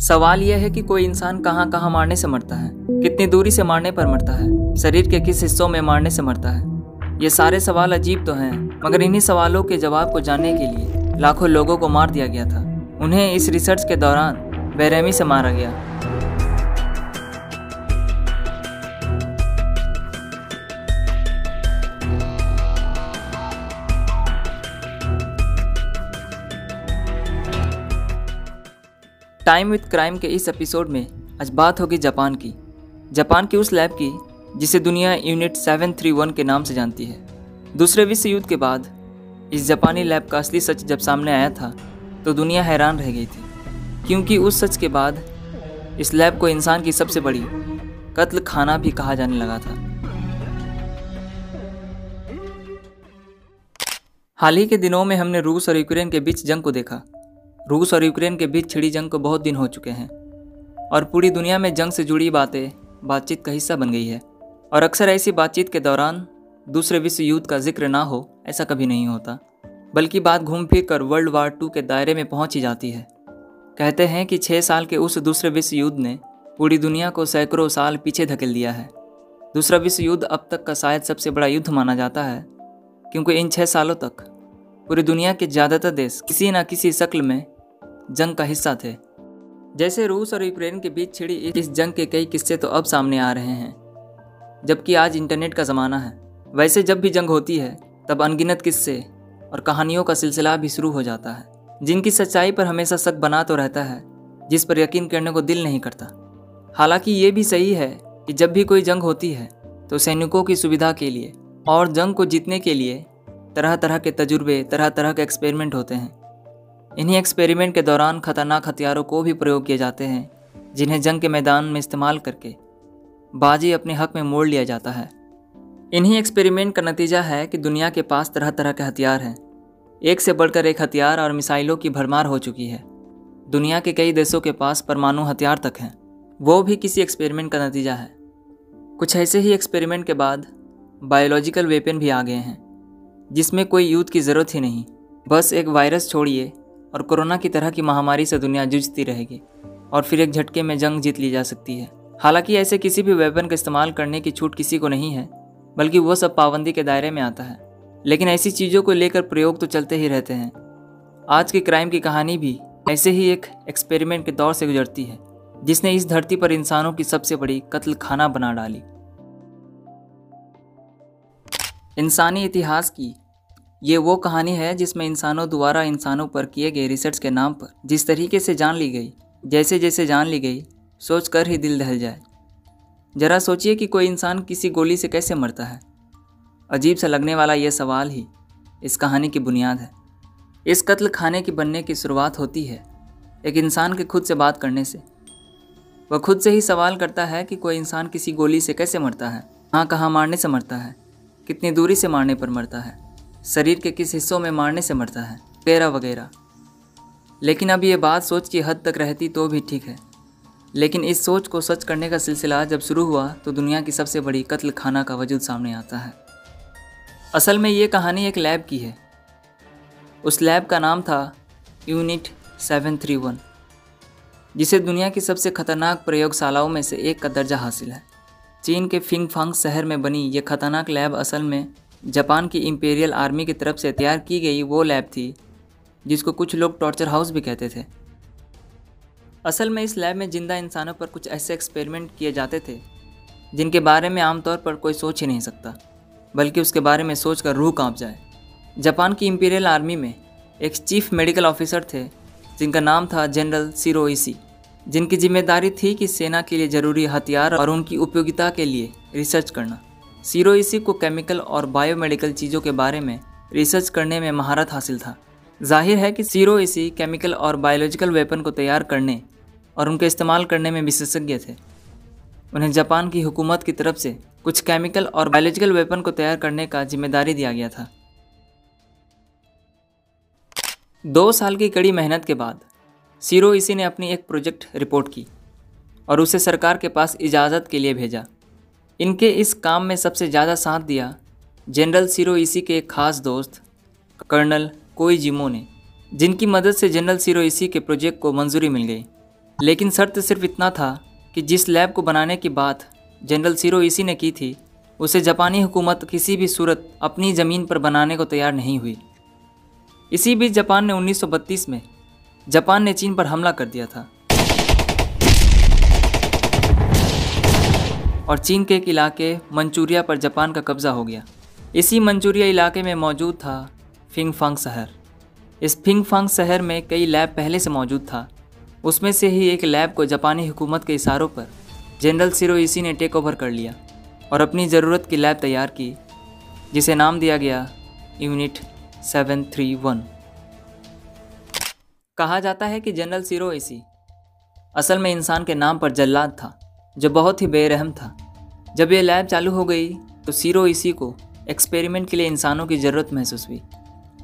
सवाल यह है कि कोई इंसान कहाँ कहाँ मारने से मरता है? कितनी दूरी से मारने पर मरता है? शरीर के किस हिस्सों में मारने से मरता है? ये सारे सवाल अजीब तो हैं, मगर इन्हीं सवालों के जवाब को जानने के लिए लाखों लोगों को मार दिया गया था। उन्हें इस रिसर्च के दौरान बेरहमी से मारा गया। टाइम विथ क्राइम के इस एपिसोड में आज बात होगी जापान की। जापान की उस लैब की, जिसे दुनिया यूनिट 731 के नाम से जानती है। दूसरे विश्व युद्ध के बाद, इस जापानी लैब का असली सच जब सामने आया था तो दुनिया हैरान रह गई थी। क्योंकि उस सच के बाद, इस लैब को इंसान की सबसे बड़ी कत्ल खाना भी कहा जाने लगा था। हाल ही के दिनों में हमने रूस और यूक्रेन के बीच जंग को देखा। रूस और यूक्रेन के बीच छिड़ी जंग को बहुत दिन हो चुके हैं। और पूरी दुनिया में जंग से जुड़ी बातें, बातचीत का हिस्सा बन गई है। और अक्सर ऐसी बातचीत के दौरान दूसरे विश्व युद्ध का ज़िक्र ना हो, ऐसा कभी नहीं होता। बल्कि बात घूम फिर कर वर्ल्ड वार टू के दायरे में पहुँच ही जाती है। कहते हैं कि छः साल के उस दूसरे विश्व युद्ध ने पूरी दुनिया को सैकड़ों साल पीछे धकेल दिया है। दूसरा विश्व युद्ध अब तक का शायद सबसे बड़ा युद्ध माना जाता है, क्योंकि इन छः सालों तक पूरी दुनिया के ज़्यादातर देश किसी न किसी शक्ल में जंग का हिस्सा थे। जैसे रूस और यूक्रेन के बीच छिड़ी इस जंग के कई किस्से तो अब सामने आ रहे हैं। जबकि आज इंटरनेट का ज़माना है। वैसे जब भी जंग होती है, तब अनगिनत किस्से और कहानियों का सिलसिला भी शुरू हो जाता है। जिनकी सच्चाई पर हमेशा शक बना तो रहता है, जिस पर यकीन करने को दिल नहीं करता। हालाँकि ये भी सही है कि जब भी कोई जंग होती है तो सैनिकों की सुविधा के लिए और जंग को जीतने के लिए तरह तरह के तजुर्बे तरह तरह के एक्सपेरिमेंट होते हैं। इन्हीं एक्सपेरिमेंट के दौरान खतरनाक हथियारों को भी प्रयोग किए जाते हैं, जिन्हें जंग के मैदान में इस्तेमाल करके बाजी अपने हक में मोड़ लिया जाता है। इन्हीं एक्सपेरिमेंट का नतीजा है कि दुनिया के पास तरह तरह के हथियार हैं। एक से बढ़कर एक हथियार और मिसाइलों की भरमार हो चुकी है। दुनिया के कई देशों के पास परमाणु हथियार तक हैं। वो भी किसी एक्सपेरिमेंट का नतीजा है। कुछ ऐसे ही एक्सपेरिमेंट के बाद बायोलॉजिकल वेपन भी आ गए हैं, जिसमें कोई यूथ की ज़रूरत ही नहीं। बस एक वायरस छोड़िए और कोरोना की तरह की महामारी से दुनिया जूझती रहेगी और फिर एक झटके में जंग जीत ली जा सकती है। हालाँकि ऐसे किसी भी वेपन का इस्तेमाल करने की छूट किसी को नहीं है, बल्कि वो सब पाबंदी के दायरे में आता है। लेकिन ऐसी चीज़ों को लेकर प्रयोग तो चलते ही रहते हैं। आज की क्राइम की कहानी भी ऐसे ही एक एक्सपेरिमेंट के दौर से गुजरती है, जिसने इस धरती पर इंसानों की सबसे बड़ी कत्ल खाना बना डाली। इंसानी इतिहास की ये वो कहानी है जिसमें इंसानों द्वारा इंसानों पर किए गए रिसर्च के नाम पर जिस तरीके से जान ली गई, जैसे जैसे जान ली गई सोच कर ही दिल दहल जाए। ज़रा सोचिए कि कोई इंसान किसी गोली से कैसे मरता है। अजीब सा लगने वाला यह सवाल ही इस कहानी की बुनियाद है। इस कत्ल खाने की बनने की शुरुआत होती है एक इंसान के खुद से बात करने से। वह खुद से ही सवाल करता है कि कोई इंसान किसी गोली से कैसे मरता है, कहाँ कहाँ मारने से मरता है, कितनी दूरी से मारने पर मरता है। शरीर के किस हिस्सों में मारने से मरता है वगैरह वगैरह। लेकिन अब ये बात सोच की हद तक रहती तो भी ठीक है। लेकिन इस सोच को सच करने का सिलसिला जब शुरू हुआ तो दुनिया की सबसे बड़ी कत्ल खाना का वजूद सामने आता है। असल में ये कहानी एक लैब की है। उस लैब का नाम था यूनिट 731 जिसे दुनिया की सबसे खतरनाक प्रयोगशालाओं में से एक का दर्जा हासिल है। चीन के फिंगफांग शहर में बनी यह खतरनाक लैब असल में जापान की इम्पेरियल आर्मी की तरफ़ से तैयार की गई वो लैब थी, जिसको कुछ लोग टॉर्चर हाउस भी कहते थे। असल में इस लैब में ज़िंदा इंसानों पर कुछ ऐसे एक्सपेरिमेंट किए जाते थे, जिनके बारे में आमतौर पर कोई सोच ही नहीं सकता, बल्कि उसके बारे में सोच कर रूह काँप जाए। जापान की इम्पीरियल आर्मी में एक चीफ मेडिकल ऑफिसर थे, जिनका नाम था जनरल सिरोइसी, जिनकी ज़िम्मेदारी थी कि सेना के लिए ज़रूरी हथियार और उनकी उपयोगिता के लिए रिसर्च करना। सिरोइसी को केमिकल और बायोमेडिकल चीज़ों के बारे में रिसर्च करने में महारत हासिल था। ज़ाहिर है कि सिरोइसी केमिकल और बायोलॉजिकल वेपन को तैयार करने और उनके इस्तेमाल करने में विशेषज्ञ थे। उन्हें जापान की हुकूमत की तरफ़ से कुछ केमिकल और बायोलॉजिकल वेपन को तैयार करने का ज़िम्मेदारी दिया गया था। दो साल की कड़ी मेहनत के बाद सीरो इसी ने अपनी एक प्रोजेक्ट रिपोर्ट की और उसे सरकार के पास इजाज़त के लिए भेजा। इनके इस काम में सबसे ज़्यादा साथ दिया जनरल सीरो इसी के एक खास दोस्त, कर्नल कोई जिमो ने, जिनकी मदद से जनरल सीरो इसी के प्रोजेक्ट को मंजूरी मिल गई। लेकिन शर्त सिर्फ़ इतना था कि जिस लैब को बनाने की बात जनरल सीरो इसी ने की थी, उसे जापानी हुकूमत किसी भी सूरत अपनी ज़मीन पर बनाने को तैयार नहीं हुई। इसी बीच जापान ने 1932 में जापान ने चीन पर हमला कर दिया था। और चीन के एक इलाके मंचूरिया पर जापान का कब्ज़ा हो गया। इसी मंचूरिया इलाके में मौजूद था फिंगफांग शहर। इस फिंगफांग शहर में कई लैब पहले से मौजूद था। उसमें से ही एक लैब को जापानी हुकूमत के इशारों पर जनरल सिरोइसी ने टेक ओवर कर लिया और अपनी ज़रूरत की लैब तैयार की, जिसे नाम दिया गया यूनिट सेवन थ्री वन। कहा जाता है कि जनरल सिरोइसी असल में इंसान के नाम पर जल्लाद था। जो बहुत ही बेरहम था। जब यह लैब चालू हो गई तो सीरो इसी को एक्सपेरिमेंट के लिए इंसानों की ज़रूरत महसूस हुई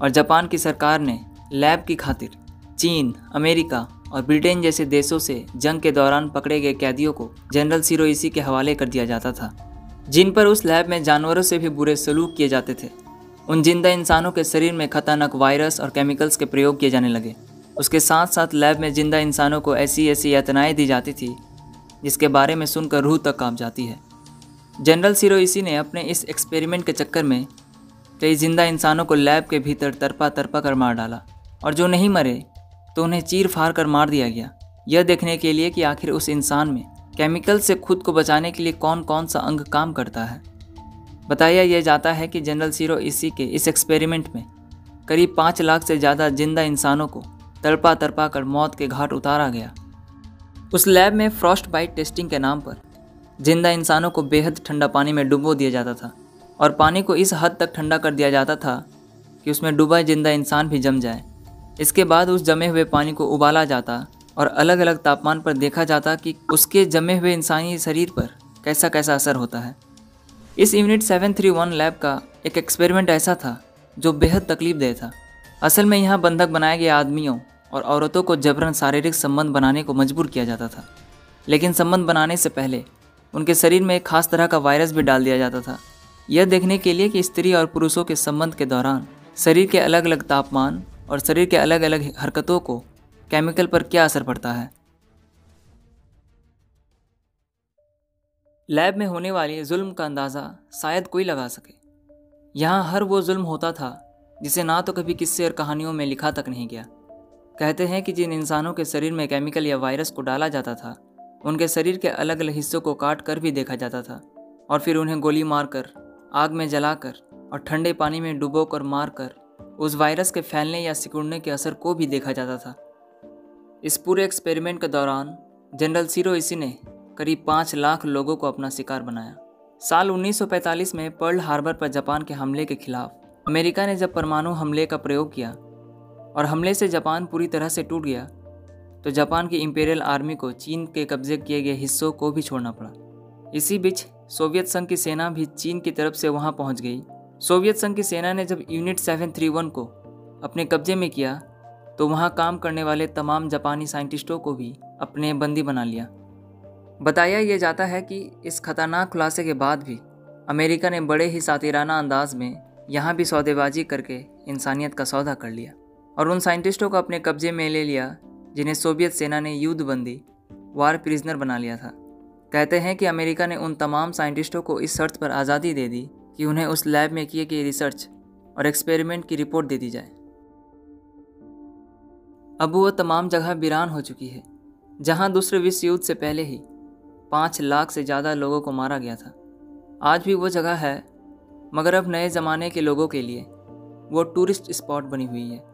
और जापान की सरकार ने लैब की खातिर चीन, अमेरिका और ब्रिटेन जैसे देशों से जंग के दौरान पकड़े गए कैदियों को जनरल सिरोइसी के हवाले कर दिया जाता था, जिन पर उस लैब में जानवरों से भी बुरे सलूक किए जाते थे। उन ज़िंदा इंसानों के शरीर में खतरनाक वायरस और केमिकल्स के प्रयोग किए जाने लगे। उसके साथ साथ लैब में ज़िंदा इंसानों को ऐसी ऐसी यातनाएँ दी जाती थी जिसके बारे में सुनकर रूह तक काँप जाती है। जनरल सिरोइसी ने अपने इस एक्सपेरिमेंट के चक्कर में कई ज़िंदा इंसानों को लैब के भीतर तरपा तरपा कर मार डाला और जो नहीं मरे तो उन्हें चीर फाड़ कर मार दिया गया। यह देखने के लिए कि आखिर उस इंसान में केमिकल से खुद को बचाने के लिए कौन कौन सा अंग काम करता है। बताया यह जाता है कि जनरल सीरो इसी के इस एक्सपेरिमेंट में करीब पाँच लाख से ज़्यादा ज़िंदा इंसानों को तड़पा तड़पा कर मौत के घाट उतारा गया। उस लैब में फ्रॉस्ट बाइट टेस्टिंग के नाम पर ज़िंदा इंसानों को बेहद ठंडा पानी में डुबो दिया जाता था और पानी को इस हद तक ठंडा कर दिया जाता था कि उसमें डूबा ज़िंदा इंसान भी जम जाए। इसके बाद उस जमे हुए पानी को उबाला जाता और अलग अलग तापमान पर देखा जाता कि उसके जमे हुए इंसानी शरीर पर कैसा कैसा असर होता है। इस यूनिट 731 लैब का एक एक्सपेरिमेंट ऐसा था, जो बेहद तकलीफ़ दे था। असल में यहाँ बंधक बनाए गए आदमियों और औरतों को जबरन शारीरिक संबंध बनाने को मजबूर किया जाता था। लेकिन संबंध बनाने से पहले उनके शरीर में एक खास तरह का वायरस भी डाल दिया जाता था। यह देखने के लिए कि स्त्री और पुरुषों के संबंध के दौरान शरीर के अलग अलग तापमान और शरीर के अलग अलग हरकतों को केमिकल पर क्या असर पड़ता है? लैब में होने वाले जुल्म का अंदाज़ा शायद कोई लगा सके। यहाँ हर वो जुल्म होता था जिसे ना तो कभी किस्से और कहानियों में लिखा तक नहीं गया। कहते हैं कि जिन इंसानों के शरीर में केमिकल या वायरस को डाला जाता था, उनके शरीर के अलग अलग हिस्सों को काट कर भी देखा जाता था और फिर उन्हें गोली मारकर, आग में जलाकर और ठंडे पानी में डुबोकर मारकर उस वायरस के फैलने या सिकुड़ने के असर को भी देखा जाता था। इस पूरे एक्सपेरिमेंट के दौरान, जनरल सीरो इसी ने करीब पाँच लाख लोगों को अपना शिकार बनाया। साल 1945 में पर्ल हार्बर पर जापान के हमले के खिलाफ अमेरिका ने जब परमाणु हमले का प्रयोग किया और हमले से जापान पूरी तरह से टूट गया। तो जापान की इंपेरियल आर्मी को चीन के कब्जे किए गए हिस्सों को भी छोड़ना पड़ा। इसी बीच सोवियत संघ की सेना भी चीन की तरफ़ से वहाँ पहुँच गई। सोवियत संघ की सेना ने जब यूनिट 731 को अपने कब्जे में किया तो वहाँ काम करने वाले तमाम जापानी साइंटिस्टों को भी अपने बंदी बना लिया। बताया यह जाता है कि इस खतरनाक खुलासे के बाद भी अमेरिका ने बड़े ही सातिराना अंदाज में यहाँ भी सौदेबाजी करके इंसानियत का सौदा कर लिया। और उन साइंटिस्टों को अपने कब्जे में ले लिया, जिन्हें सोवियत सेना ने युद्ध बंदी वार प्रिजनर बना लिया था। कहते हैं कि अमेरिका ने उन तमाम साइंटिस्टों को इस शर्त पर आज़ादी दे दी कि उन्हें उस लैब में किए गए रिसर्च और एक्सपेरिमेंट की रिपोर्ट दे दी जाए। अब वह तमाम जगह वीरान हो चुकी है, जहाँ दूसरे विश्व युद्ध से पहले ही पाँच लाख से ज़्यादा लोगों को मारा गया था। आज भी वो जगह है, मगर अब नए ज़माने के लोगों के लिए वो टूरिस्ट स्पॉट बनी हुई है।